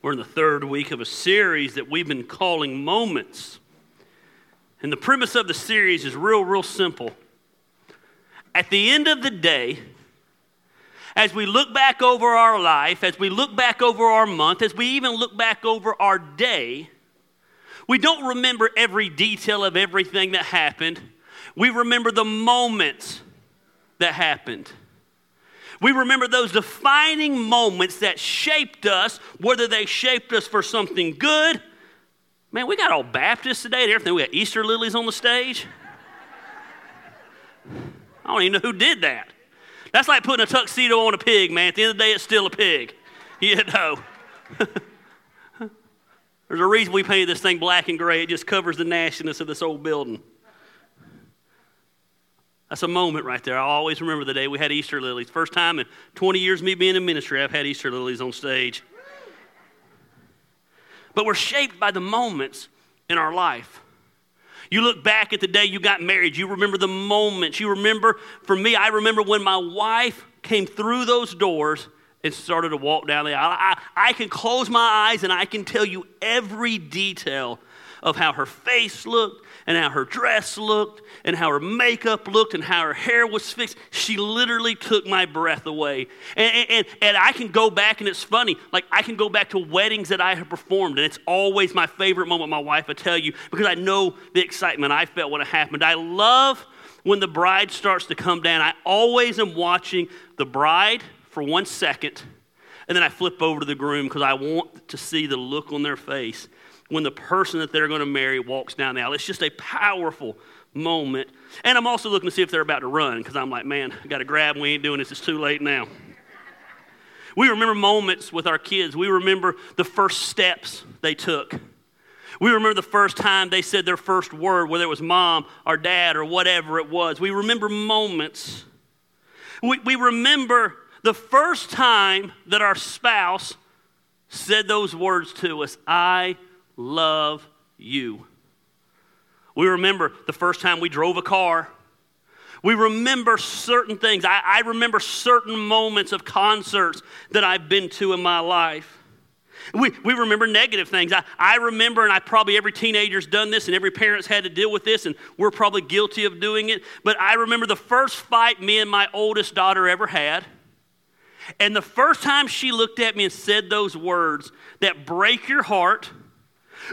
We're in the third week of a series that we've been calling Moments. And the premise of the series is real, real simple. At the end of the day, as we look back over our life, as we look back over our month, as we even look back over our day, we don't remember every detail of everything that happened. We remember the moments that happened. We remember those defining moments that shaped us, whether they shaped us for something good. Man, we got all Baptists today and everything. We got Easter lilies on the stage. I don't even know who did that. That's like putting a tuxedo on a pig, man. At the end of the day, it's still a pig. You know. There's a reason we painted this thing black and gray. It just covers the nastiness of this old building. That's a moment right there. I always remember the day we had Easter lilies. First time in 20 years of me being in ministry, I've had Easter lilies on stage. But we're shaped by the moments in our life. You look back at the day you got married, you remember the moments. You remember, for me, I remember when my wife came through those doors and started to walk down the aisle. I, I can close my eyes and I can tell you every detail of how her face looked, and how her dress looked and how her makeup looked and how her hair was fixed. She literally took my breath away. And, and, and I can go back, and it's funny, like I can go back to weddings that I have performed, and it's always my favorite moment, my wife will tell you, because I know the excitement I felt when it happened. I love when the bride starts to come down. I always am watching the bride for one second, and then I flip over to the groom because I want to see the look on their face when the person that they're going to marry walks down the aisle. It's just a powerful moment. And I'm also looking to see if they're about to run because I'm like, man, I got to grab. We ain't doing this. It's too late now. We remember moments with our kids. We remember the first steps they took. We remember the first time they said their first word, whether it was mom or dad or whatever it was. We remember moments. We, we remember the first time that our spouse said those words to us I love you. We remember the first time we drove a car. We remember certain things. I, I, remember certain moments of concerts that I've been to in my life. We, we remember negative things. I, I remember, and I probably every teenager's done this, and every parent's had to deal with this, and we're probably guilty of doing it. But I remember the first fight me and my oldest daughter ever had. And the first time she looked at me and said those words that break your heart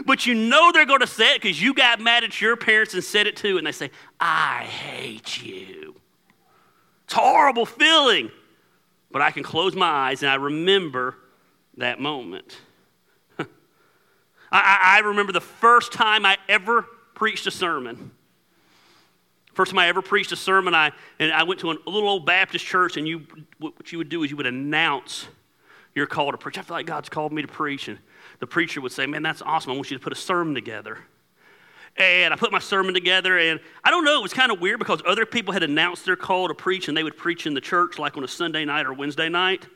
but you know they're going to say it because you got mad at your parents and said it too, and they say, I hate you. It's a horrible feeling. But I can close my eyes and I remember that moment. I, I, remember the first time I ever preached a sermon. First time I ever preached a sermon, I, and I went to a little old Baptist church, and you, what you would do is you would announce your call to preach. I feel like God's called me to preach. And the preacher would say, Man, that's awesome. I want you to put a sermon together. And I put my sermon together, and I don't know, it was kind of weird because other people had announced their call to preach, and they would preach in the church like on a Sunday night or Wednesday night.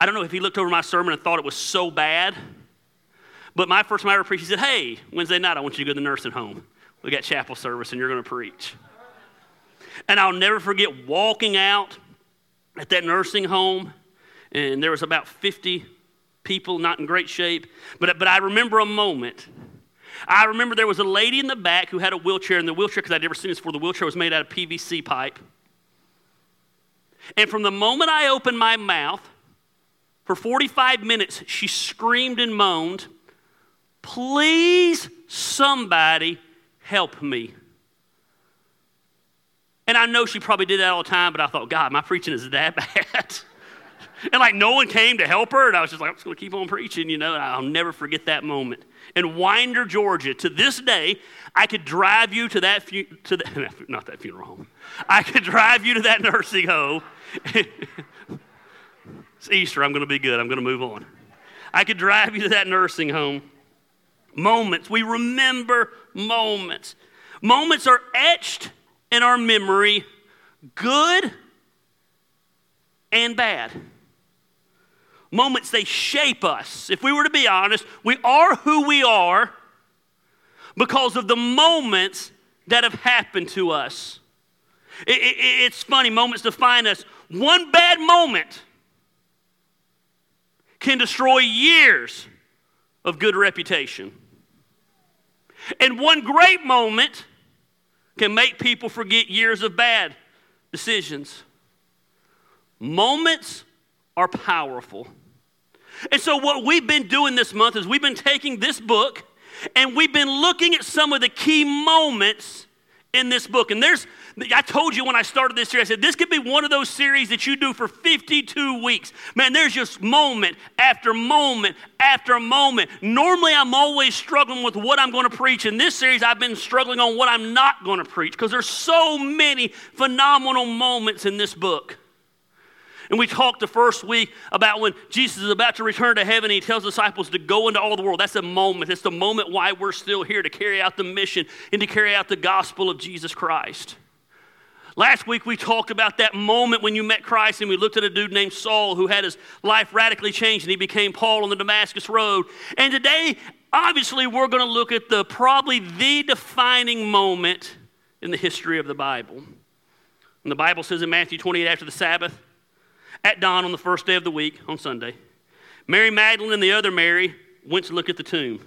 I don't know if he looked over my sermon and thought it was so bad. But my first time I ever preached, he said, Hey, Wednesday night, I want you to go to the nursing home. We got chapel service, and you're going to preach. And I'll never forget walking out at that nursing home, and there was about 50 people, not in great shape. But, but I remember a moment. I remember there was a lady in the back who had a wheelchair, and the wheelchair, because I'd never seen this before, the wheelchair was made out of PVC pipe. And from the moment I opened my mouth, for 45 minutes, she screamed and moaned, Please, somebody help me. And I know she probably did that all the time, but I thought, God, my preaching is that bad. And like no one came to help her. And I was just like, I'm just going to keep on preaching, you know. And I'll never forget that moment. In Winder, Georgia, to this day, I could drive you to that, fu- to the, not that funeral home. I could drive you to that nursing home. it's Easter. I'm going to be good. I'm going to move on. I could drive you to that nursing home. Moments. We remember moments. Moments are etched in our memory, good and bad moments, they shape us. If we were to be honest, we are who we are because of the moments that have happened to us. It, it, it's funny, moments define us. One bad moment can destroy years of good reputation. And one great moment can make people forget years of bad decisions. Moments are powerful. And so, what we've been doing this month is we've been taking this book and we've been looking at some of the key moments in this book. And there's, I told you when I started this series, I said this could be one of those series that you do for 52 weeks. Man, there's just moment after moment after moment. Normally, I'm always struggling with what I'm going to preach. In this series, I've been struggling on what I'm not going to preach because there's so many phenomenal moments in this book. And we talked the first week about when Jesus is about to return to heaven he tells disciples to go into all the world. That's a moment. It's the moment why we're still here to carry out the mission and to carry out the gospel of Jesus Christ. Last week we talked about that moment when you met Christ and we looked at a dude named Saul who had his life radically changed and he became Paul on the Damascus Road. And today, obviously, we're going to look at the probably the defining moment in the history of the Bible. And the Bible says in Matthew 28 after the Sabbath, at dawn on the first day of the week, on Sunday, Mary Magdalene and the other Mary went to look at the tomb.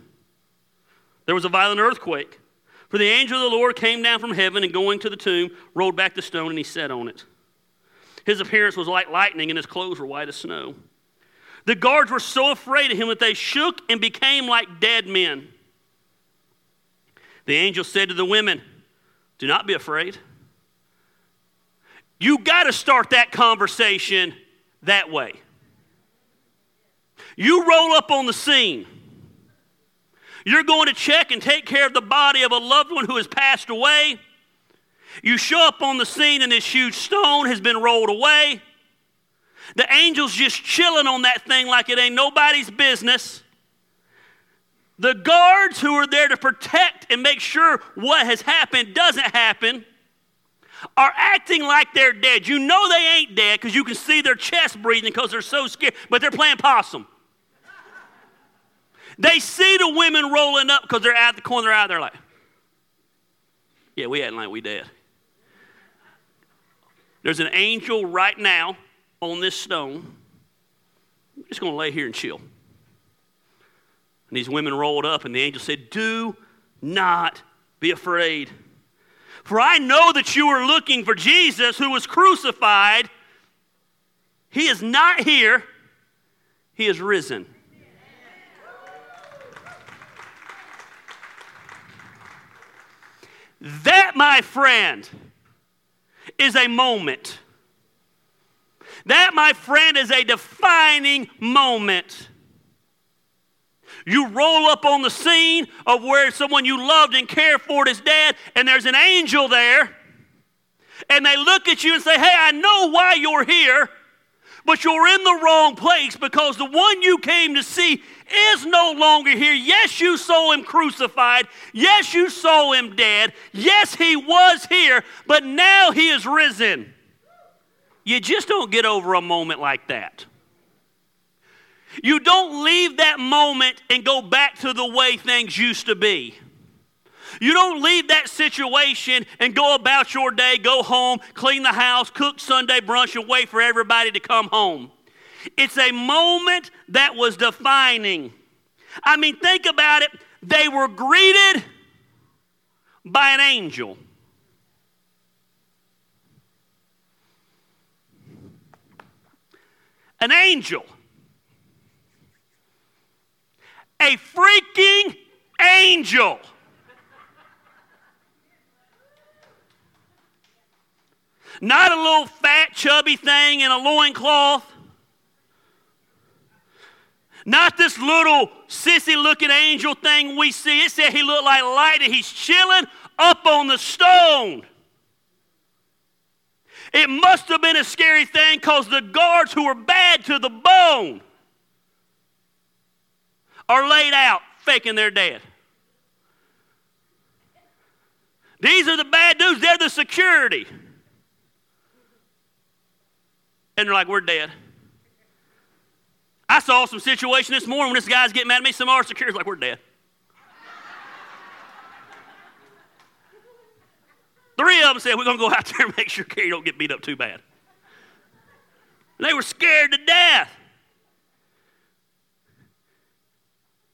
There was a violent earthquake, for the angel of the Lord came down from heaven and going to the tomb, rolled back the stone, and he sat on it. His appearance was like lightning, and his clothes were white as snow. The guards were so afraid of him that they shook and became like dead men. The angel said to the women, Do not be afraid. You got to start that conversation that way. You roll up on the scene. You're going to check and take care of the body of a loved one who has passed away. You show up on the scene and this huge stone has been rolled away. The angel's just chilling on that thing like it ain't nobody's business. The guards who are there to protect and make sure what has happened doesn't happen are acting like they're dead. You know they ain't dead because you can see their chest breathing because they're so scared, but they're playing possum. They see the women rolling up because they're at the corner, they're out there like, yeah, we acting like we dead. There's an angel right now on this stone. I'm just going to lay here and chill. And these women rolled up, and the angel said, Do not be afraid. For I know that you are looking for Jesus who was crucified. He is not here, he is risen. That, my friend, is a moment. That, my friend, is a defining moment. You roll up on the scene of where someone you loved and cared for is dead, and there's an angel there, and they look at you and say, Hey, I know why you're here, but you're in the wrong place because the one you came to see is no longer here. Yes, you saw him crucified. Yes, you saw him dead. Yes, he was here, but now he is risen. You just don't get over a moment like that. You don't leave that moment and go back to the way things used to be. You don't leave that situation and go about your day, go home, clean the house, cook Sunday brunch, and wait for everybody to come home. It's a moment that was defining. I mean, think about it. They were greeted by an angel. An angel. A freaking angel. Not a little fat, chubby thing in a loincloth. Not this little sissy looking angel thing we see. It said he looked like light and he's chilling up on the stone. It must have been a scary thing because the guards who were bad to the bone are laid out faking they're dead. These are the bad dudes, they're the security. And they're like, we're dead. I saw some situation this morning when this guy's getting mad at me. Some of our security's like, we're dead. Three of them said, we're going to go out there and make sure Carrie don't get beat up too bad. And they were scared to death.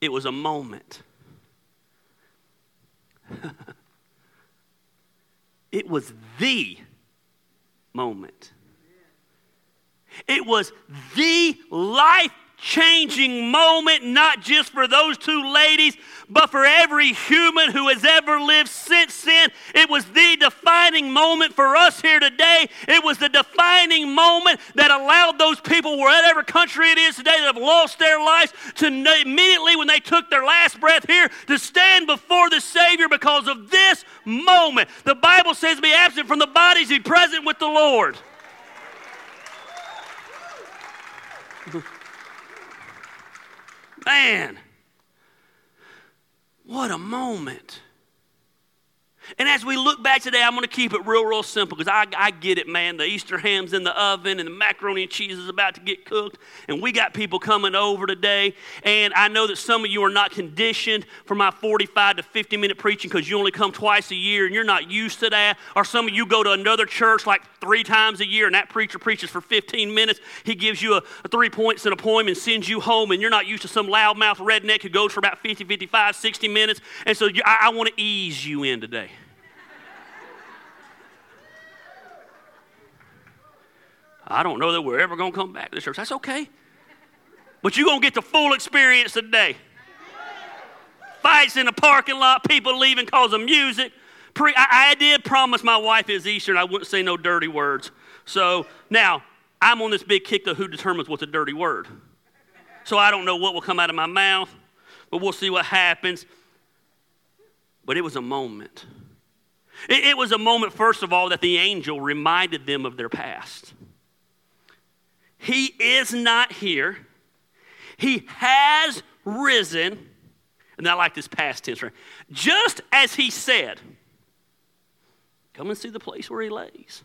It was a moment. it was the moment. It was the life changing moment, not just for those two ladies, but for every human who has ever lived since then. It was the defining moment for us here today. It was the defining moment that allowed those people, whatever country it is today, that have lost their lives, to immediately, when they took their last breath here, to stand before the Savior because of this moment. The Bible says, Be absent from the bodies, be present with the Lord. Man, what a moment. And as we look back today, I'm going to keep it real, real simple because I, I get it, man. The Easter ham's in the oven and the macaroni and cheese is about to get cooked. And we got people coming over today. And I know that some of you are not conditioned for my 45 to 50 minute preaching because you only come twice a year and you're not used to that. Or some of you go to another church like three times a year and that preacher preaches for 15 minutes. He gives you a, a three points and a poem and sends you home. And you're not used to some loudmouth redneck who goes for about 50, 55, 60 minutes. And so I, I want to ease you in today. I don't know that we're ever going to come back to this church. That's okay. But you're going to get the full experience today. Fights in the parking lot, people leaving because of music. Pre- I, I did promise my wife is Eastern, I wouldn't say no dirty words. So now I'm on this big kick of who determines what's a dirty word. So I don't know what will come out of my mouth, but we'll see what happens. But it was a moment. It, it was a moment, first of all, that the angel reminded them of their past. He is not here. He has risen. And I like this past tense, right? Just as he said, come and see the place where he lays.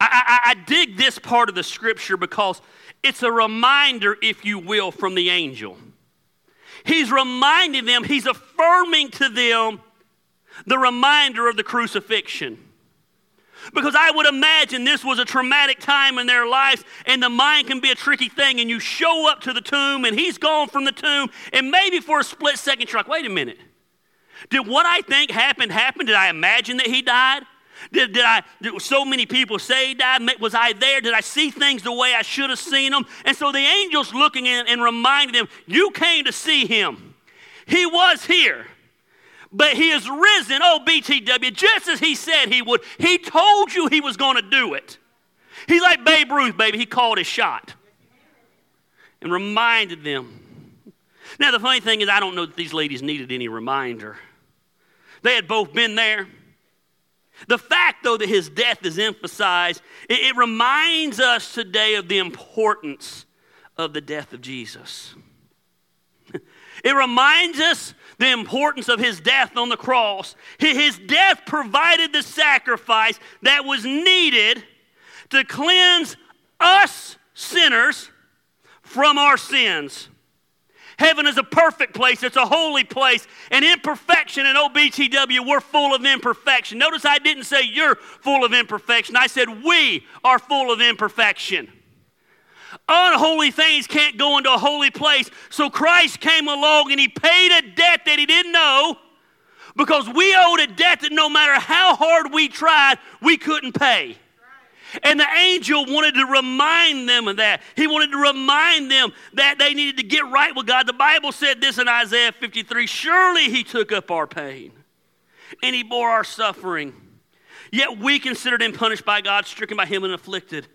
I, I, I, dig this part of the scripture because it's a reminder, if you will, from the angel. He's reminding them, he's affirming to them the reminder of the crucifixion. Because I would imagine this was a traumatic time in their lives, and the mind can be a tricky thing. And you show up to the tomb, and he's gone from the tomb, and maybe for a split second, you're like, wait a minute. Did what I think happened happen? Did I imagine that he died? Did, did I, did so many people say he died? Was I there? Did I see things the way I should have seen them? And so the angel's looking in and reminding them, You came to see him. He was here but he is risen, oh BTW, just as he said he would. He told you he was going to do it. He's like Babe Ruth, baby. He called his shot and reminded them. Now, the funny thing is, I don't know that these ladies needed any reminder. They had both been there. The fact, though, that his death is emphasized, it, it reminds us today of the importance of the death of Jesus. it reminds us the importance of his death on the cross. His death provided the sacrifice that was needed to cleanse us sinners from our sins. Heaven is a perfect place, it's a holy place, and imperfection and OBTW, we're full of imperfection. Notice I didn't say you're full of imperfection, I said we are full of imperfection. Unholy things can't go into a holy place. So Christ came along and he paid a debt that he didn't know because we owed a debt that no matter how hard we tried, we couldn't pay. And the angel wanted to remind them of that. He wanted to remind them that they needed to get right with God. The Bible said this in Isaiah 53 Surely he took up our pain and he bore our suffering. Yet we considered him punished by God, stricken by him, and afflicted.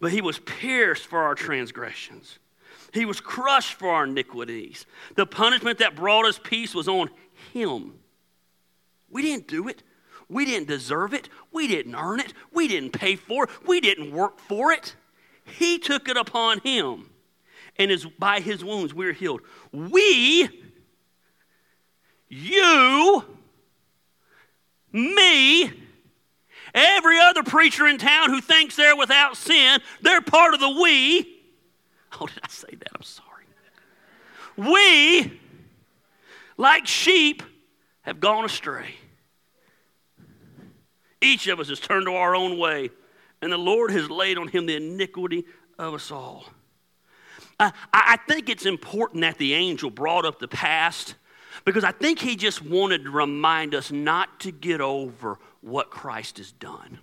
But he was pierced for our transgressions, he was crushed for our iniquities. The punishment that brought us peace was on him. We didn't do it. We didn't deserve it. We didn't earn it. We didn't pay for it. We didn't work for it. He took it upon him. And is by his wounds we're healed. We, you, me, Every other preacher in town who thinks they're without sin, they're part of the we. Oh, did I say that? I'm sorry. We, like sheep, have gone astray. Each of us has turned to our own way, and the Lord has laid on him the iniquity of us all. I, I think it's important that the angel brought up the past because I think he just wanted to remind us not to get over what Christ has done.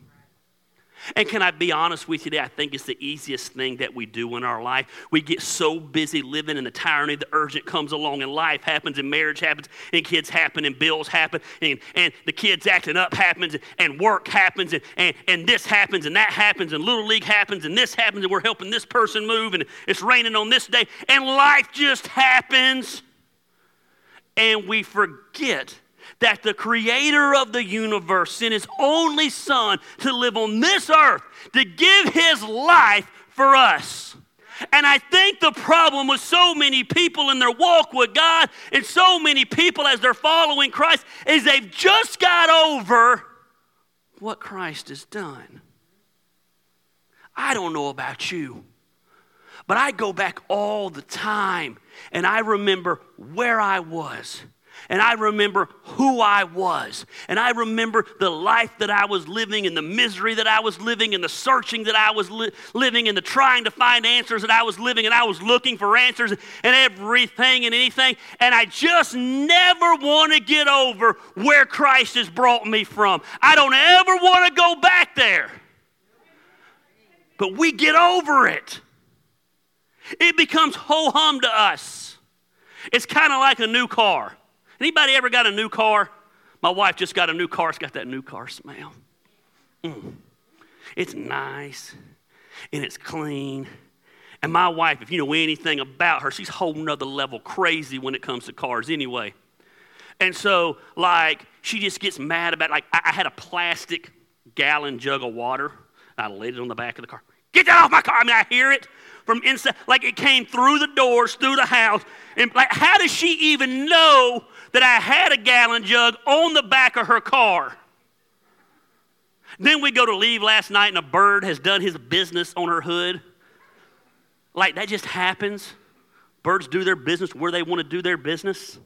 And can I be honest with you today? I think it's the easiest thing that we do in our life. We get so busy living in the tyranny, the urgent comes along, and life happens, and marriage happens, and kids happen, and bills happen, and, and the kids acting up happens, and work happens, and, and, and this happens, and that happens, and Little League happens, and this happens, and we're helping this person move, and it's raining on this day, and life just happens. And we forget that the creator of the universe sent his only son to live on this earth to give his life for us. And I think the problem with so many people in their walk with God and so many people as they're following Christ is they've just got over what Christ has done. I don't know about you, but I go back all the time and I remember where I was and I remember who I was. And I remember the life that I was living and the misery that I was living and the searching that I was li- living and the trying to find answers that I was living. And I was looking for answers and everything and anything. And I just never want to get over where Christ has brought me from. I don't ever want to go back there. But we get over it. It becomes ho hum to us. It's kind of like a new car. Anybody ever got a new car? My wife just got a new car. It's got that new car smell. Mm. It's nice and it's clean. And my wife, if you know anything about her, she's a whole nother level crazy when it comes to cars anyway. And so, like, she just gets mad about like I, I had a plastic gallon jug of water. I laid it on the back of the car. Get that off my car. I mean, I hear it from inside, like it came through the doors, through the house. And like, how does she even know that I had a gallon jug on the back of her car? Then we go to leave last night and a bird has done his business on her hood. Like that just happens. Birds do their business where they want to do their business.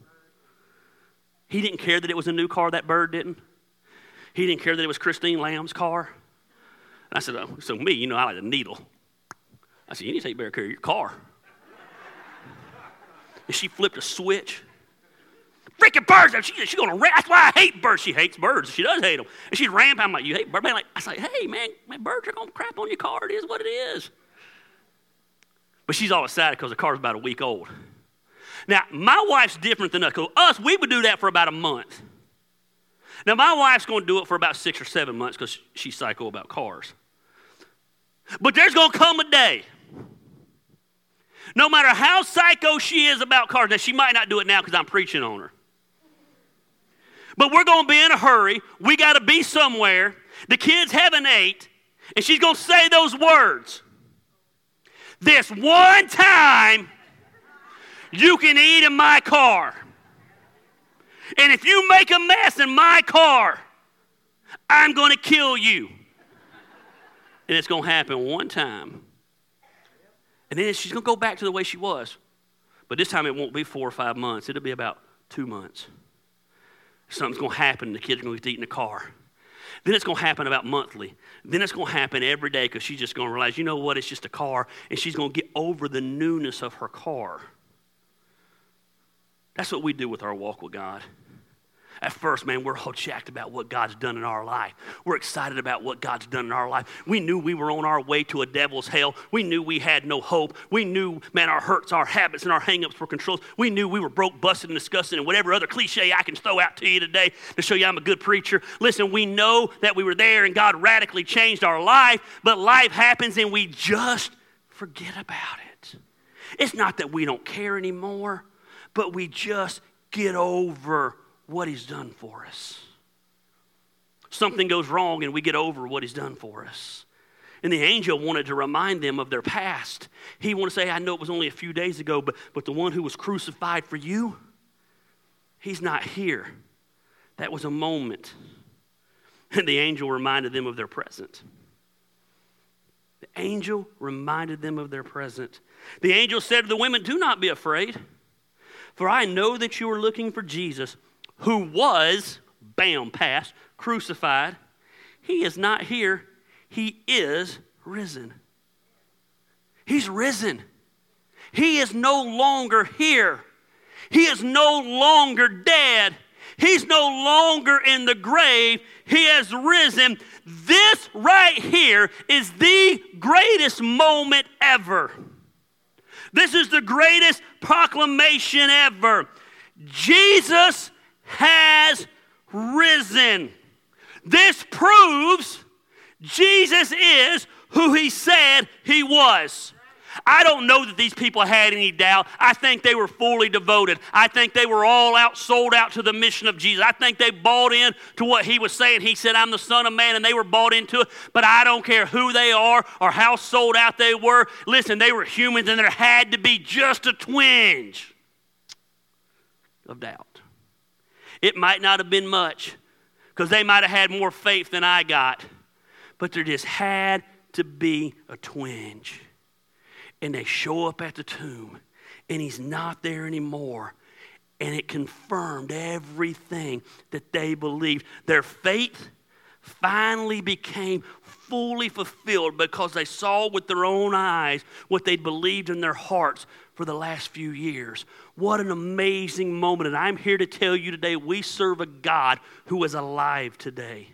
He didn't care that it was a new car, that bird didn't. He didn't care that it was Christine Lamb's car. And I said, oh, so me, you know, I like a needle. I said, You need to take better care of your car. And she flipped a switch. Freaking birds! She's she gonna That's why I hate birds. She hates birds. She does hate them. And she's ramping. I'm like, you hate birds? Like, I say, hey man, man, birds are gonna crap on your car. It is what it is. But she's all excited because the car's about a week old. Now, my wife's different than us. Because us, we would do that for about a month. Now, my wife's going to do it for about six or seven months because she's psycho about cars. But there's going to come a day no matter how psycho she is about cars, now she might not do it now because I'm preaching on her. But we're going to be in a hurry. We got to be somewhere. The kids haven't ate, and she's going to say those words. This one time, you can eat in my car. And if you make a mess in my car, I'm going to kill you. And it's going to happen one time. And then she's going to go back to the way she was. But this time it won't be four or five months, it'll be about two months. Something's going to happen, the kids are going to get eaten in the car. Then it's going to happen about monthly. Then it's going to happen every day because she's just going to realize, you know what, it's just a car, and she's going to get over the newness of her car. That's what we do with our walk with God. At first, man, we're all jacked about what God's done in our life. We're excited about what God's done in our life. We knew we were on our way to a devil's hell. We knew we had no hope. We knew, man, our hurts, our habits, and our hangups were controlled. We knew we were broke, busted, and disgusted, and whatever other cliche I can throw out to you today to show you I'm a good preacher. Listen, we know that we were there and God radically changed our life, but life happens and we just forget about it. It's not that we don't care anymore, but we just get over what He's done for us. Something goes wrong and we get over what He's done for us. And the angel wanted to remind them of their past. He wanted to say, I know it was only a few days ago, but, but the one who was crucified for you, he's not here. That was a moment. And the angel reminded them of their present. The angel reminded them of their present. The angel said to the women, Do not be afraid, for I know that you are looking for Jesus who was, bam, past, crucified, he is not here. He is risen. He's risen. He is no longer here. He is no longer dead. He's no longer in the grave. He has risen. This right here is the greatest moment ever. This is the greatest proclamation ever. Jesus has risen. This proves Jesus is who he said he was. I don't know that these people had any doubt. I think they were fully devoted. I think they were all out, sold out to the mission of Jesus. I think they bought in to what he was saying. He said, I'm the Son of Man, and they were bought into it. But I don't care who they are or how sold out they were. Listen, they were humans, and there had to be just a twinge of doubt. It might not have been much because they might have had more faith than I got, but there just had to be a twinge and they show up at the tomb and he's not there anymore. And it confirmed everything that they believed. Their faith finally became fully fulfilled because they saw with their own eyes what they'd believed in their hearts for the last few years. What an amazing moment. And I'm here to tell you today we serve a God who is alive today.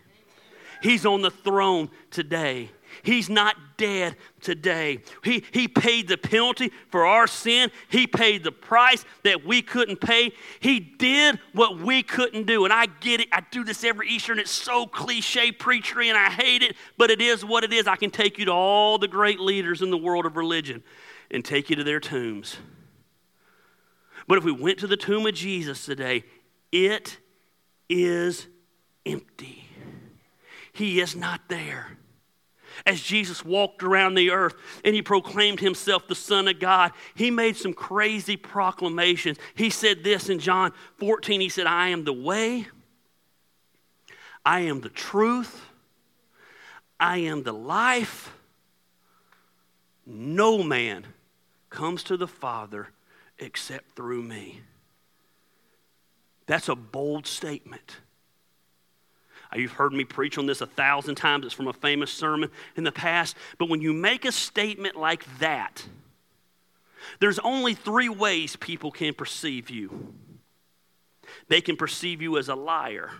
He's on the throne today. He's not dead today. He, he paid the penalty for our sin. He paid the price that we couldn't pay. He did what we couldn't do. And I get it. I do this every Easter, and it's so cliche preachery, and I hate it, but it is what it is. I can take you to all the great leaders in the world of religion and take you to their tombs. But if we went to the tomb of Jesus today, it is empty. He is not there as Jesus walked around the earth and he proclaimed himself the Son of God, he made some crazy proclamations. He said this in John 14 He said, I am the way, I am the truth, I am the life. No man comes to the Father except through me. That's a bold statement. Uh, you've heard me preach on this a thousand times. It's from a famous sermon in the past. But when you make a statement like that, there's only three ways people can perceive you they can perceive you as a liar.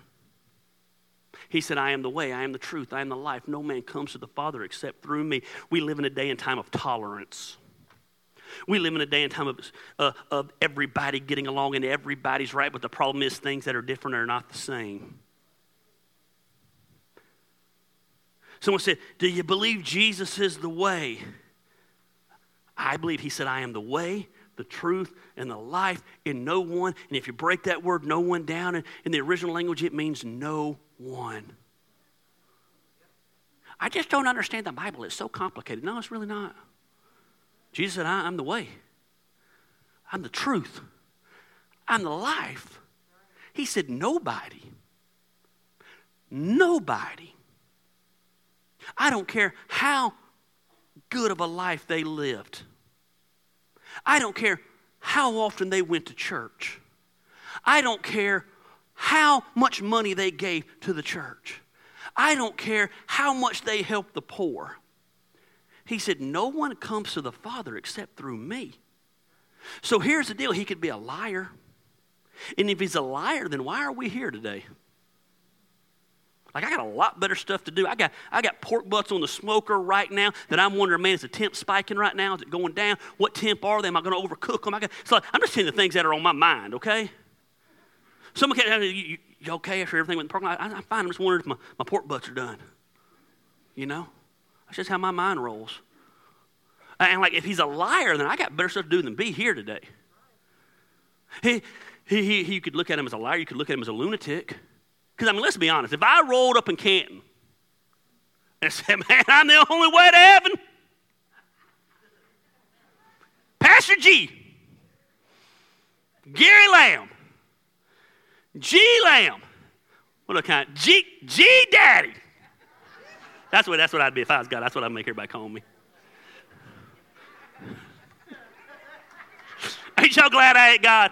He said, I am the way, I am the truth, I am the life. No man comes to the Father except through me. We live in a day and time of tolerance. We live in a day and time of, uh, of everybody getting along and everybody's right, but the problem is things that are different are not the same. Someone said, Do you believe Jesus is the way? I believe he said, I am the way, the truth, and the life in no one. And if you break that word no one down in, in the original language, it means no one. I just don't understand the Bible. It's so complicated. No, it's really not. Jesus said, I, am the way, I'm the truth, I'm the life. He said, Nobody, nobody I don't care how good of a life they lived. I don't care how often they went to church. I don't care how much money they gave to the church. I don't care how much they helped the poor. He said, No one comes to the Father except through me. So here's the deal he could be a liar. And if he's a liar, then why are we here today? Like I got a lot better stuff to do. I got I got pork butts on the smoker right now that I'm wondering, man, is the temp spiking right now? Is it going down? What temp are they? Am I going to overcook them? I got, so I'm just saying the things that are on my mind, okay? Someone can you, you, you okay after everything in the parking lot? I, am fine. I'm just wondering if my, my pork butts are done. You know? That's just how my mind rolls. And like if he's a liar, then I got better stuff to do than be here today. He, he, he, he, you could look at him as a liar, you could look at him as a lunatic. Because, I mean, let's be honest. If I rolled up in Canton and said, man, I'm the only way to heaven, Pastor G, Gary Lamb, G Lamb, what a kind? G, G Daddy. That's what, that's what I'd be if I was God. That's what I'd make everybody call me. Ain't y'all glad I ain't God?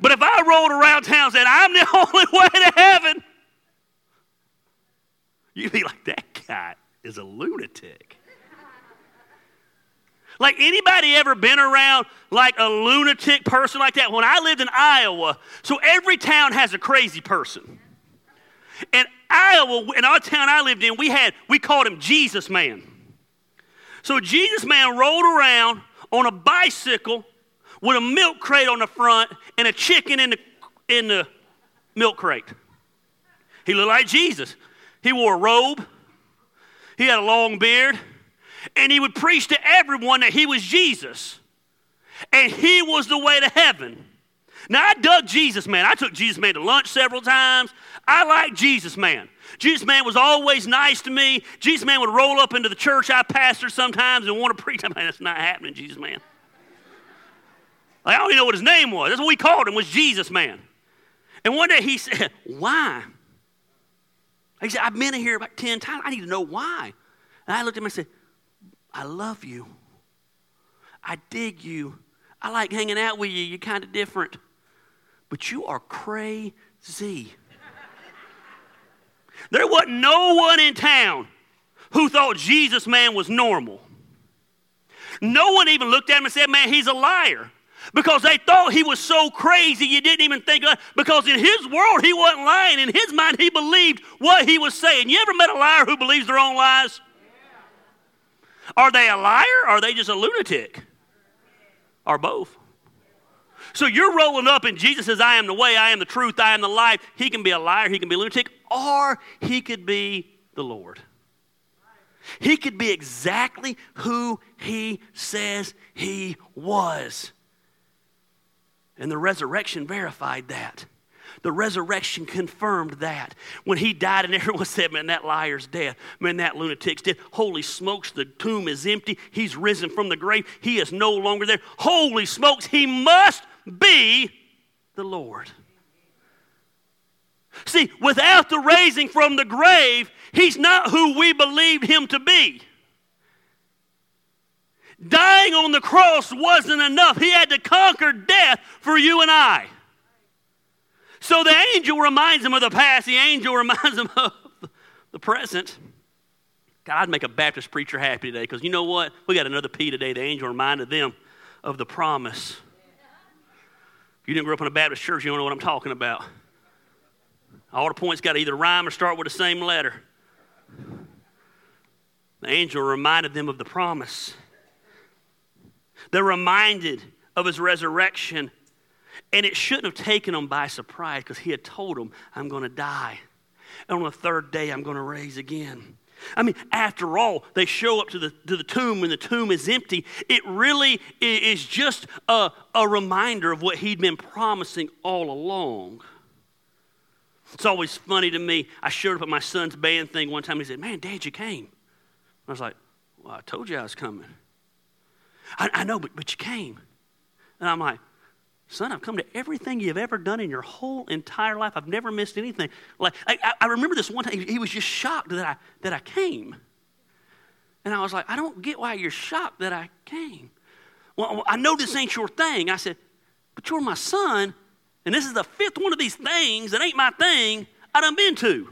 But if I rolled around town said, I'm the only way to heaven, you'd be like, that guy is a lunatic. Like anybody ever been around like a lunatic person like that? When I lived in Iowa, so every town has a crazy person. In Iowa, in our town I lived in, we had we called him Jesus Man. So Jesus Man rolled around on a bicycle with a milk crate on the front and a chicken in the in the milk crate. He looked like Jesus. He wore a robe. He had a long beard and he would preach to everyone that he was Jesus and he was the way to heaven. Now, I dug Jesus Man. I took Jesus Man to lunch several times. I like Jesus Man. Jesus Man was always nice to me. Jesus Man would roll up into the church I pastored sometimes and want to preach. I mean, that's not happening, Jesus Man. Like, I don't even know what his name was. That's what we called him, was Jesus Man. And one day he said, Why? He said, I've been in here about 10 times. I need to know why. And I looked at him and said, I love you. I dig you. I like hanging out with you. You're kind of different. But you are crazy. there wasn't no one in town who thought Jesus man was normal. No one even looked at him and said, Man, he's a liar. Because they thought he was so crazy you didn't even think of because in his world he wasn't lying. In his mind he believed what he was saying. You ever met a liar who believes their own lies? Are they a liar or are they just a lunatic? Or both? So you're rolling up and Jesus says, I am the way, I am the truth, I am the life. He can be a liar, he can be a lunatic, or he could be the Lord. He could be exactly who he says he was. And the resurrection verified that. The resurrection confirmed that. When he died, and everyone said, Man, that liar's dead. Man, that lunatic's dead. Holy smokes, the tomb is empty. He's risen from the grave. He is no longer there. Holy smokes, he must be the Lord. See, without the raising from the grave, he's not who we believed him to be. Dying on the cross wasn't enough. He had to conquer death for you and I. So the angel reminds him of the past, the angel reminds him of the present. God, I'd make a Baptist preacher happy today because you know what? We got another P today. The angel reminded them of the promise. You didn't grow up in a Baptist church, you don't know what I'm talking about. All the points got to either rhyme or start with the same letter. The angel reminded them of the promise. They're reminded of his resurrection and it shouldn't have taken them by surprise because he had told them, I'm going to die. And on the third day, I'm going to raise again. I mean, after all, they show up to the, to the tomb when the tomb is empty. It really is just a, a reminder of what he'd been promising all along. It's always funny to me. I showed up at my son's band thing one time. He said, Man, Dad, you came. I was like, Well, I told you I was coming. I, I know, but, but you came. And I'm like, Son, I've come to everything you've ever done in your whole entire life. I've never missed anything. Like I, I remember this one time, he was just shocked that I that I came. And I was like, I don't get why you're shocked that I came. Well, I know this ain't your thing. I said, but you're my son, and this is the fifth one of these things that ain't my thing I done been to.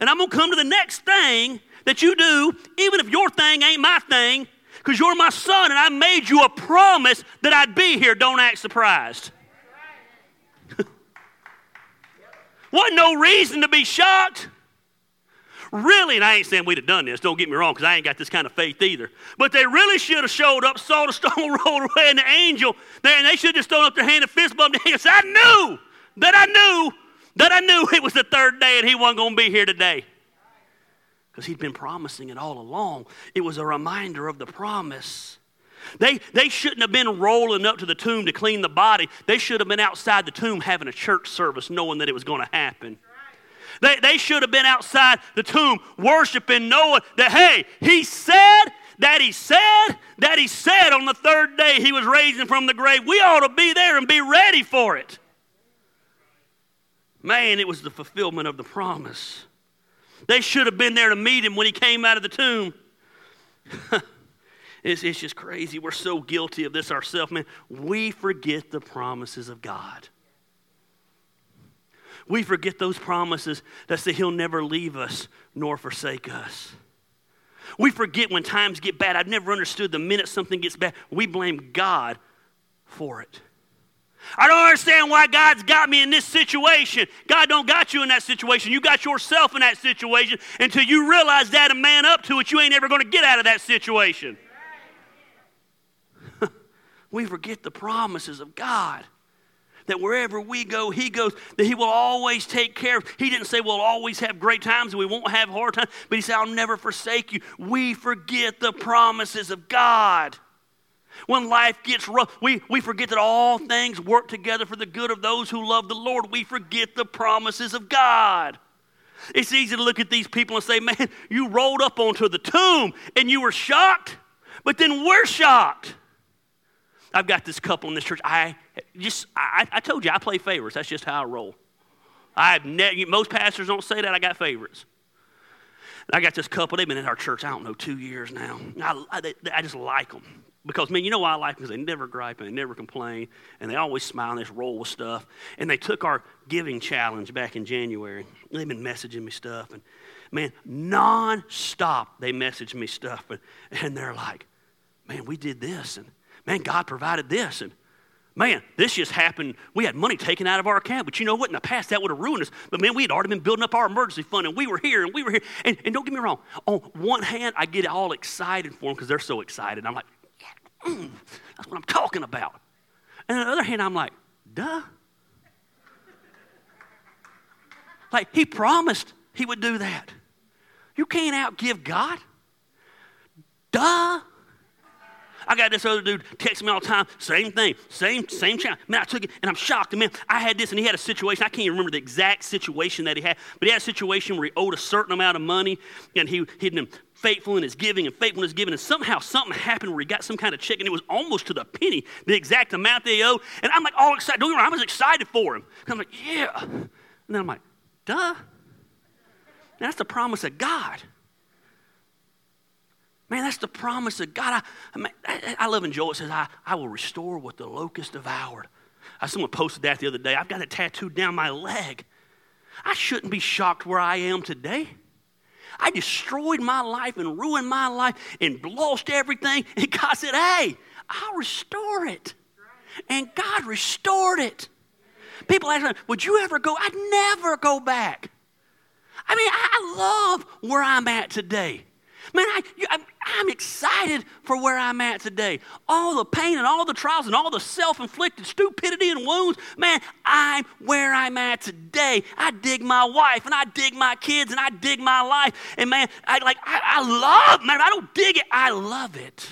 And I'm gonna come to the next thing that you do, even if your thing ain't my thing, because you're my son and I made you a promise that I'd be here. Don't act surprised. Wasn't no reason to be shocked. Really, and I ain't saying we'd have done this, don't get me wrong, because I ain't got this kind of faith either. But they really should have showed up, saw the stone roll away, and the angel, and they should have just thrown up their hand and fist bumped and said, I knew that I knew that I knew it was the third day and he wasn't going to be here today because he'd been promising it all along. It was a reminder of the promise. They, they shouldn't have been rolling up to the tomb to clean the body. They should have been outside the tomb having a church service knowing that it was going to happen. They, they should have been outside the tomb worshiping, knowing that, hey, he said that he said that he said on the third day he was raising from the grave. We ought to be there and be ready for it. Man, it was the fulfillment of the promise. They should have been there to meet him when he came out of the tomb. it's, it's just crazy. We're so guilty of this ourselves, man. We forget the promises of God. We forget those promises that say he'll never leave us nor forsake us. We forget when times get bad. I've never understood the minute something gets bad, we blame God for it. I don't understand why God's got me in this situation. God don't got you in that situation. You got yourself in that situation until you realize that and man up to it, you ain't ever going to get out of that situation. we forget the promises of God. That wherever we go, He goes, that He will always take care of. He didn't say we'll always have great times and we won't have hard times, but He said, I'll never forsake you. We forget the promises of God. When life gets rough, we, we forget that all things work together for the good of those who love the Lord. We forget the promises of God. It's easy to look at these people and say, man, you rolled up onto the tomb and you were shocked, but then we're shocked. I've got this couple in this church. I just, I, I told you, I play favorites. That's just how I roll. I've ne- most pastors don't say that. I got favorites. I got this couple. They've been in our church. I don't know two years now. I, I, I just like them. Because, man, you know why I like them? Because they never gripe and they never complain and they always smile and just roll with stuff. And they took our giving challenge back in January. They've been messaging me stuff. And, man, non-stop they message me stuff. And, and they're like, man, we did this. And, man, God provided this. And, man, this just happened. We had money taken out of our account. But you know what? In the past, that would have ruined us. But, man, we had already been building up our emergency fund. And we were here and we were here. And, and don't get me wrong. On one hand, I get all excited for them because they're so excited. I'm like, Mm, that's what I'm talking about. And on the other hand, I'm like, duh. Like, he promised he would do that. You can't outgive God. Duh. I got this other dude text me all the time, same thing, same same challenge. Man, I took it and I'm shocked. Man, I had this and he had a situation. I can't even remember the exact situation that he had, but he had a situation where he owed a certain amount of money and he he'd been faithful in his giving and faithful in his giving. And somehow something happened where he got some kind of check and it was almost to the penny, the exact amount they owed. And I'm like all excited. Don't get me wrong, I was excited for him. I'm like, yeah. And then I'm like, duh. That's the promise of God. Man, that's the promise of God. I, I, I, love when Joel it says, I, I will restore what the locust devoured. I, someone posted that the other day. I've got it tattooed down my leg. I shouldn't be shocked where I am today. I destroyed my life and ruined my life and lost everything. And God said, Hey, I'll restore it. And God restored it. People ask me, Would you ever go? I'd never go back. I mean, I love where I'm at today. Man, I, I'm, I'm excited for where I'm at today. All the pain and all the trials and all the self inflicted stupidity and wounds, man, I'm where I'm at today. I dig my wife and I dig my kids and I dig my life. And man, I like, I, I love, man, I don't dig it, I love it.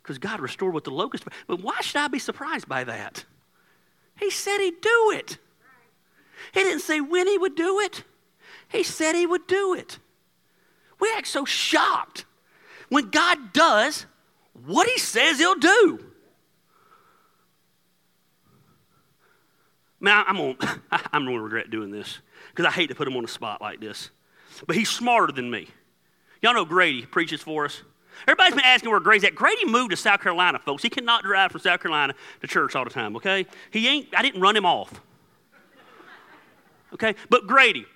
Because God restored what the locust. But why should I be surprised by that? He said he'd do it. He didn't say when he would do it, he said he would do it. We act so shocked when God does what he says he'll do. Man, I'm gonna, I'm gonna regret doing this because I hate to put him on the spot like this. But he's smarter than me. Y'all know Grady preaches for us. Everybody's been asking where Grady's at. Grady moved to South Carolina, folks. He cannot drive from South Carolina to church all the time, okay? He ain't, I didn't run him off. Okay? But Grady,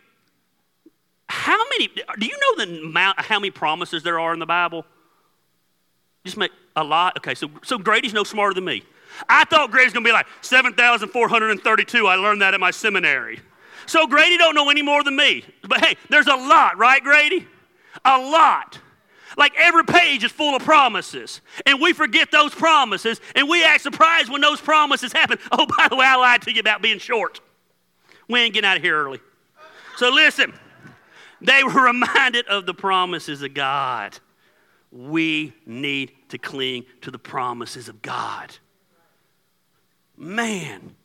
how many, do you know the amount, how many promises there are in the Bible? Just make a lot. Okay, so, so Grady's no smarter than me. I thought Grady's gonna be like 7,432. I learned that at my seminary. So Grady don't know any more than me. But hey, there's a lot, right, Grady? A lot. Like every page is full of promises. And we forget those promises and we act surprised when those promises happen. Oh, by the way, I lied to you about being short. We ain't getting out of here early. So listen. They were reminded of the promises of God. We need to cling to the promises of God. Man,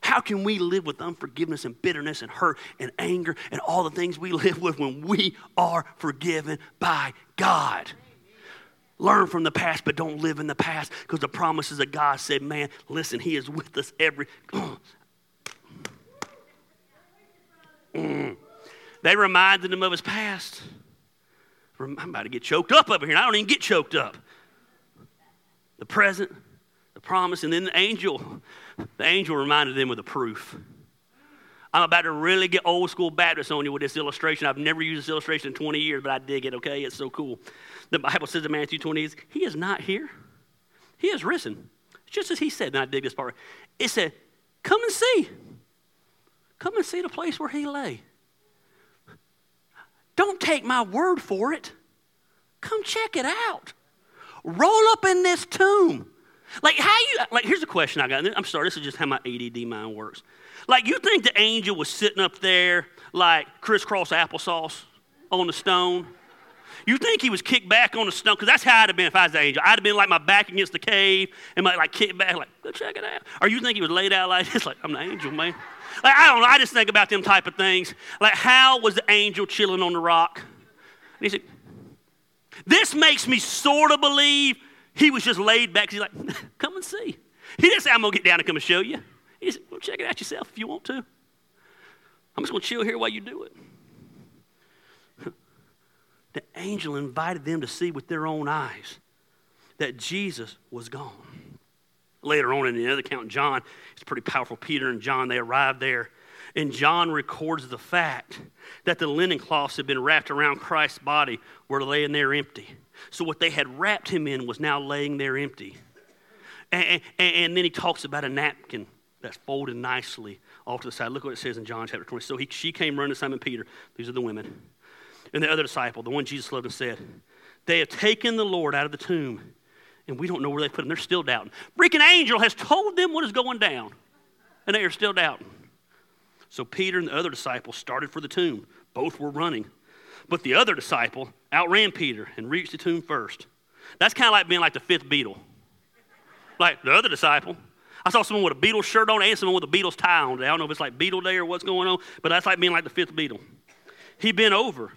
how can we live with unforgiveness and bitterness and hurt and anger and all the things we live with when we are forgiven by God? Learn from the past, but don't live in the past because the promises of God said, man, listen, He is with us every. mm. They reminded him of his past. I'm about to get choked up over here, and I don't even get choked up. The present, the promise, and then the angel. The angel reminded them of the proof. I'm about to really get old school Baptist on you with this illustration. I've never used this illustration in 20 years, but I dig it, okay? It's so cool. The Bible says in Matthew 20, He is not here, He is risen. Just as He said, and I dig this part. It said, Come and see. Come and see the place where He lay. Don't take my word for it. Come check it out. Roll up in this tomb. Like how you like here's a question I got. I'm sorry, this is just how my ADD mind works. Like you think the angel was sitting up there like crisscross applesauce on the stone? You think he was kicked back on the stone? Because that's how I'd have been if I was the angel. I'd have been like my back against the cave and my like kicked back, like, go check it out. Or you think he was laid out like this? Like, I'm the angel, man. Like, I don't know. I just think about them type of things. Like, how was the angel chilling on the rock? And he said, This makes me sort of believe he was just laid back. He's like, Come and see. He didn't say, I'm going to get down and come and show you. He said, Well, check it out yourself if you want to. I'm just going to chill here while you do it. The angel invited them to see with their own eyes that Jesus was gone. Later on in the other account, John, it's pretty powerful. Peter and John, they arrived there. And John records the fact that the linen cloths had been wrapped around Christ's body were laying there empty. So what they had wrapped him in was now laying there empty. And, and, and then he talks about a napkin that's folded nicely off to the side. Look what it says in John chapter 20. So he, she came running to Simon Peter. These are the women. And the other disciple, the one Jesus loved and said, They have taken the Lord out of the tomb, and we don't know where they put them. They're still doubting. Freaking angel has told them what is going down, and they are still doubting. So Peter and the other disciple started for the tomb. Both were running. But the other disciple outran Peter and reached the tomb first. That's kind of like being like the fifth Beatle. Like the other disciple. I saw someone with a Beatles shirt on and someone with a Beatles tie on. I don't know if it's like Beatle Day or what's going on, but that's like being like the fifth Beatle. He bent over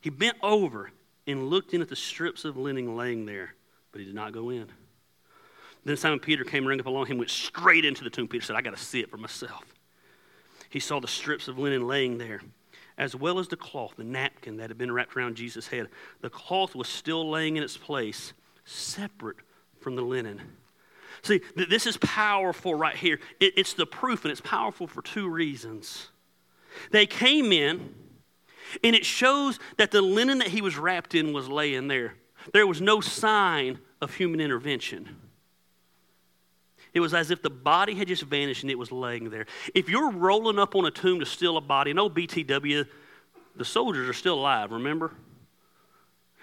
he bent over and looked in at the strips of linen laying there, but he did not go in. Then Simon Peter came running up along him, went straight into the tomb. Peter said, I got to see it for myself. He saw the strips of linen laying there, as well as the cloth, the napkin that had been wrapped around Jesus' head. The cloth was still laying in its place, separate from the linen. See, this is powerful right here. it's the proof, and it's powerful for two reasons. They came in and it shows that the linen that he was wrapped in was laying there. There was no sign of human intervention. It was as if the body had just vanished and it was laying there. If you're rolling up on a tomb to steal a body, no BTW, the soldiers are still alive, remember?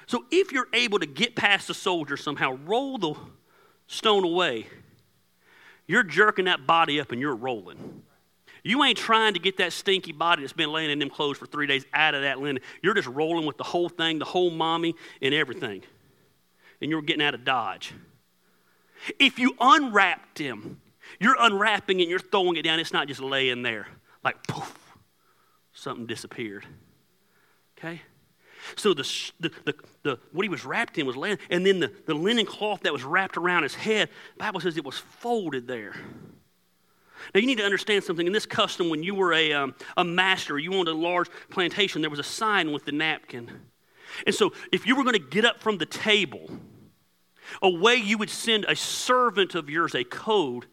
So if you're able to get past the soldier somehow, roll the stone away, you're jerking that body up and you're rolling. You ain't trying to get that stinky body that's been laying in them clothes for three days out of that linen. You're just rolling with the whole thing, the whole mommy, and everything. And you're getting out of Dodge. If you unwrapped him, you're unwrapping and you're throwing it down. It's not just laying there like poof, something disappeared. Okay? So the, the, the, the, what he was wrapped in was laying, and then the, the linen cloth that was wrapped around his head, Bible says it was folded there. Now, you need to understand something. In this custom, when you were a, um, a master, you owned a large plantation, there was a sign with the napkin. And so, if you were going to get up from the table, a way you would send a servant of yours a code,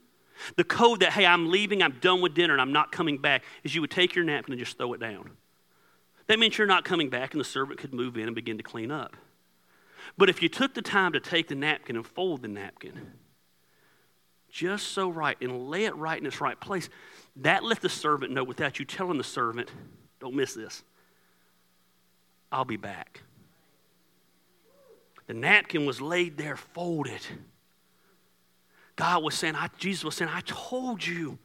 the code that, hey, I'm leaving, I'm done with dinner, and I'm not coming back, is you would take your napkin and just throw it down. That meant you're not coming back, and the servant could move in and begin to clean up. But if you took the time to take the napkin and fold the napkin, just so right and lay it right in its right place, that let the servant know without you telling the servant, don't miss this, I'll be back. The napkin was laid there folded. God was saying, I, Jesus was saying, I told you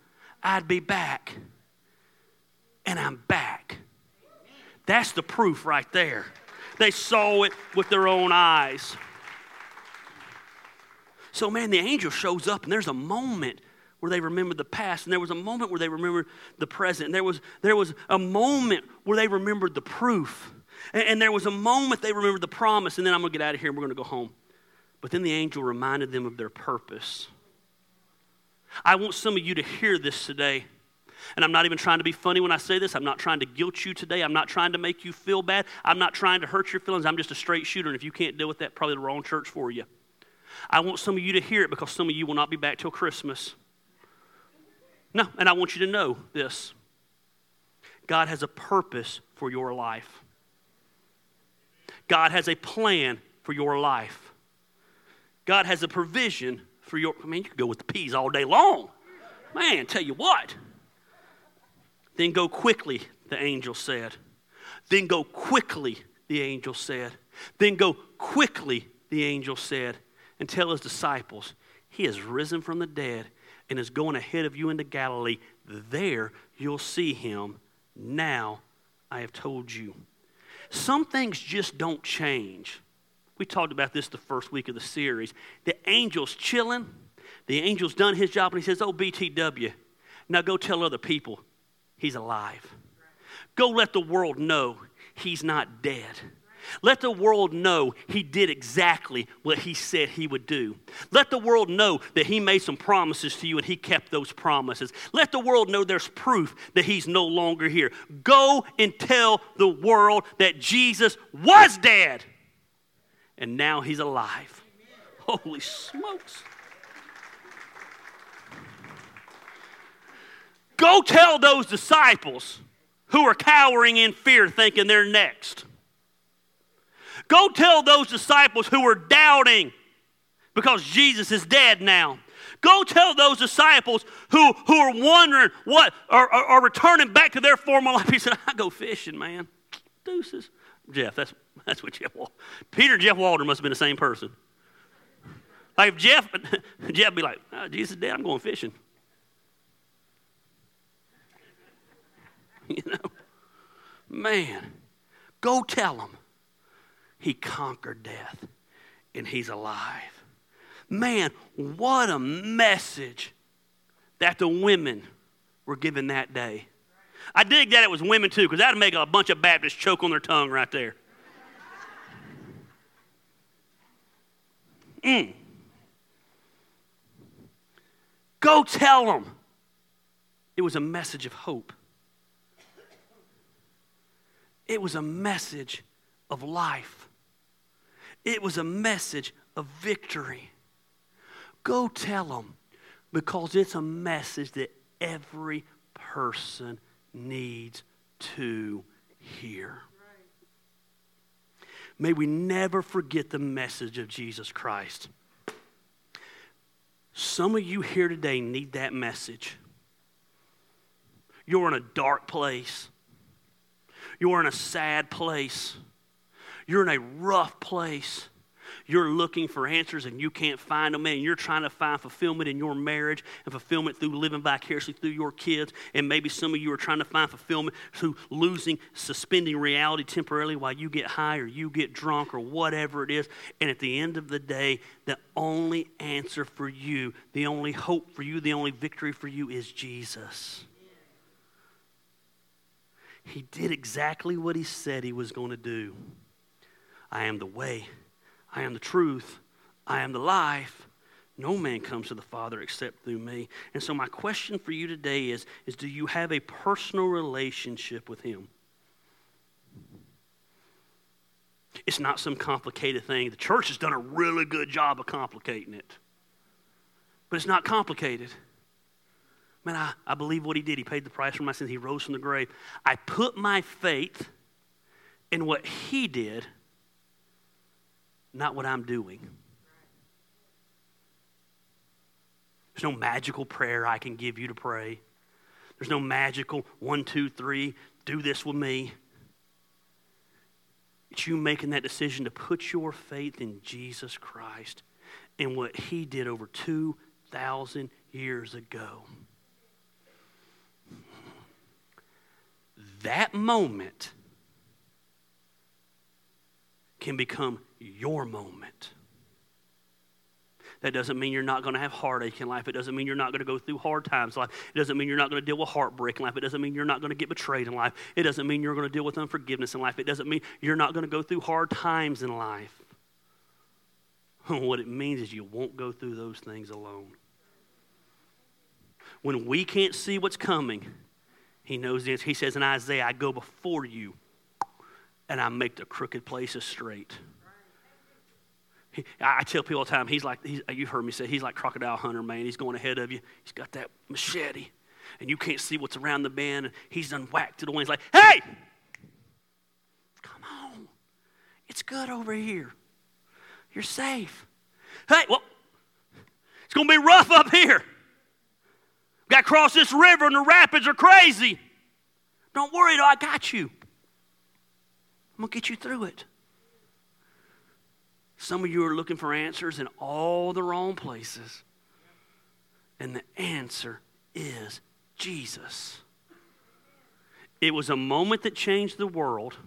I'd be back. And I'm back. That's the proof right there. They saw it with their own eyes. So, man, the angel shows up, and there's a moment where they remember the past, and there was a moment where they remembered the present, and there was, there was a moment where they remembered the proof, and, and there was a moment they remembered the promise, and then I'm going to get out of here and we're going to go home. But then the angel reminded them of their purpose. I want some of you to hear this today. And I'm not even trying to be funny when I say this. I'm not trying to guilt you today. I'm not trying to make you feel bad. I'm not trying to hurt your feelings. I'm just a straight shooter. And if you can't deal with that, probably the wrong church for you. I want some of you to hear it because some of you will not be back till Christmas. No, and I want you to know this God has a purpose for your life, God has a plan for your life, God has a provision for your. I mean, you could go with the peas all day long. Man, tell you what. Then go quickly, the angel said. Then go quickly, the angel said. Then go quickly, the angel said, and tell his disciples, He has risen from the dead and is going ahead of you into Galilee. There you'll see him. Now I have told you. Some things just don't change. We talked about this the first week of the series. The angel's chilling. The angel's done his job, and he says, Oh, BTW, now go tell other people he's alive. Go let the world know he's not dead. Let the world know he did exactly what he said he would do. Let the world know that he made some promises to you and he kept those promises. Let the world know there's proof that he's no longer here. Go and tell the world that Jesus was dead and now he's alive. Holy smokes. Go tell those disciples who are cowering in fear, thinking they're next. Go tell those disciples who are doubting because Jesus is dead now. Go tell those disciples who, who are wondering what, are, are, are returning back to their former life. He said, I go fishing, man. Deuces. Jeff, that's, that's what Jeff Walter. Peter Jeff Walter must have been the same person. Like if Jeff, Jeff be like, oh, Jesus is dead, I'm going fishing. You know? Man, go tell them he conquered death and he's alive. Man, what a message that the women were given that day. I dig that it was women too, because that'd make a bunch of Baptists choke on their tongue right there. Mm. Go tell them. It was a message of hope. It was a message of life. It was a message of victory. Go tell them because it's a message that every person needs to hear. May we never forget the message of Jesus Christ. Some of you here today need that message. You're in a dark place. You're in a sad place. You're in a rough place. You're looking for answers and you can't find them, and you're trying to find fulfillment in your marriage and fulfillment through living vicariously through your kids. And maybe some of you are trying to find fulfillment through losing, suspending reality temporarily while you get high or you get drunk or whatever it is. And at the end of the day, the only answer for you, the only hope for you, the only victory for you is Jesus. He did exactly what he said he was going to do. I am the way, I am the truth, I am the life. No man comes to the Father except through me. And so, my question for you today is, is Do you have a personal relationship with Him? It's not some complicated thing. The church has done a really good job of complicating it, but it's not complicated. Man, I, I believe what He did. He paid the price for my sins, He rose from the grave. I put my faith in what He did not what I'm doing. There's no magical prayer I can give you to pray. There's no magical one, two, three, do this with me. It's you making that decision to put your faith in Jesus Christ and what He did over 2,000 years ago. That moment can become your moment. That doesn't mean you're not going to have heartache in life. It doesn't mean you're not going to go through hard times in life. It doesn't mean you're not going to deal with heartbreak in life. It doesn't mean you're not going to get betrayed in life. It doesn't mean you're going to deal with unforgiveness in life. It doesn't mean you're not going to go through hard times in life. What it means is you won't go through those things alone. When we can't see what's coming, he knows this. He says in Isaiah, I go before you and I make the crooked places straight. I tell people all the time, he's like, he's, you've heard me say, he's like crocodile hunter, man. He's going ahead of you. He's got that machete. and you can't see what's around the bend, and he's done whacked to the away. He's like, hey, come on. It's good over here. You're safe. Hey, well, it's going to be rough up here. Got to cross this river, and the rapids are crazy. Don't worry, though, I got you. I'm going to get you through it. Some of you are looking for answers in all the wrong places. And the answer is Jesus. It was a moment that changed the world,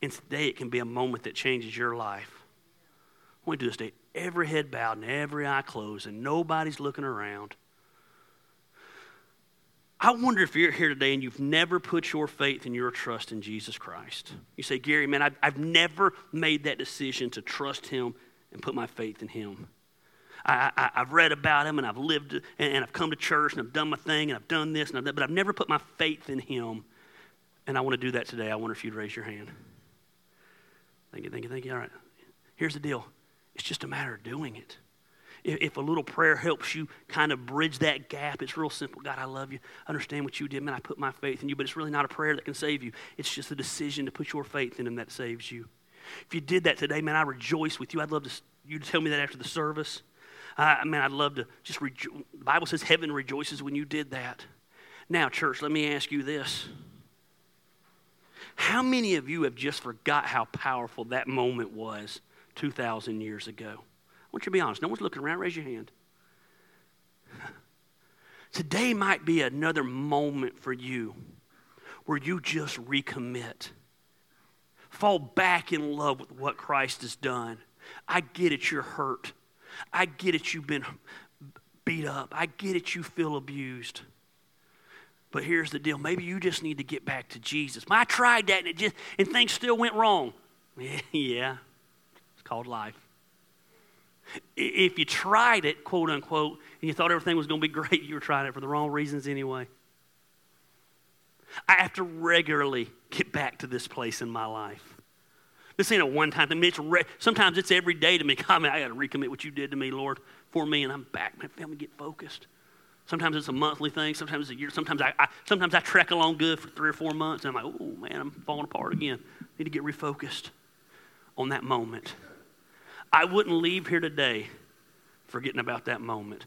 and today it can be a moment that changes your life. I want to do this today. Every head bowed and every eye closed, and nobody's looking around. I wonder if you're here today and you've never put your faith and your trust in Jesus Christ. You say, Gary, man, I've, I've never made that decision to trust Him and put my faith in Him. I, have read about him and I've lived and, and, I've come to church and I've done my thing and I've done this and I've done, but I've never put my faith in him. And I want to do that today. I wonder if you'd raise your hand. Thank you, thank you, thank you. All right. Here's the deal it's just a matter of doing it. If, a little prayer helps you kind of bridge that gap, it's real simple. God, I love you. I understand what you did, man. I put my faith in you, but it's really not a prayer that can save you. It's just a decision to put your faith in him that saves you. If you did that today, man, I rejoice with you. I'd love to, you to tell me that after the service. I mean, I'd love to just rejoice. The Bible says heaven rejoices when you did that. Now, church, let me ask you this. How many of you have just forgot how powerful that moment was 2,000 years ago? Want you to be honest. No one's looking around. Raise your hand. Today might be another moment for you where you just recommit. Fall back in love with what Christ has done. I get it, you're hurt. I get it, you've been beat up. I get it, you feel abused. But here's the deal. Maybe you just need to get back to Jesus. I tried that and it just and things still went wrong. yeah. It's called life. If you tried it, quote unquote, and you thought everything was going to be great, you were trying it for the wrong reasons anyway. I have to regularly get back to this place in my life. This ain't a one time thing. It's re- sometimes it's every day to me. God, man, I got to recommit what you did to me, Lord, for me, and I'm back. My family, get focused. Sometimes it's a monthly thing. Sometimes it's a year. Sometimes I, I, sometimes I trek along good for three or four months, and I'm like, oh man, I'm falling apart again. Need to get refocused on that moment. I wouldn't leave here today forgetting about that moment.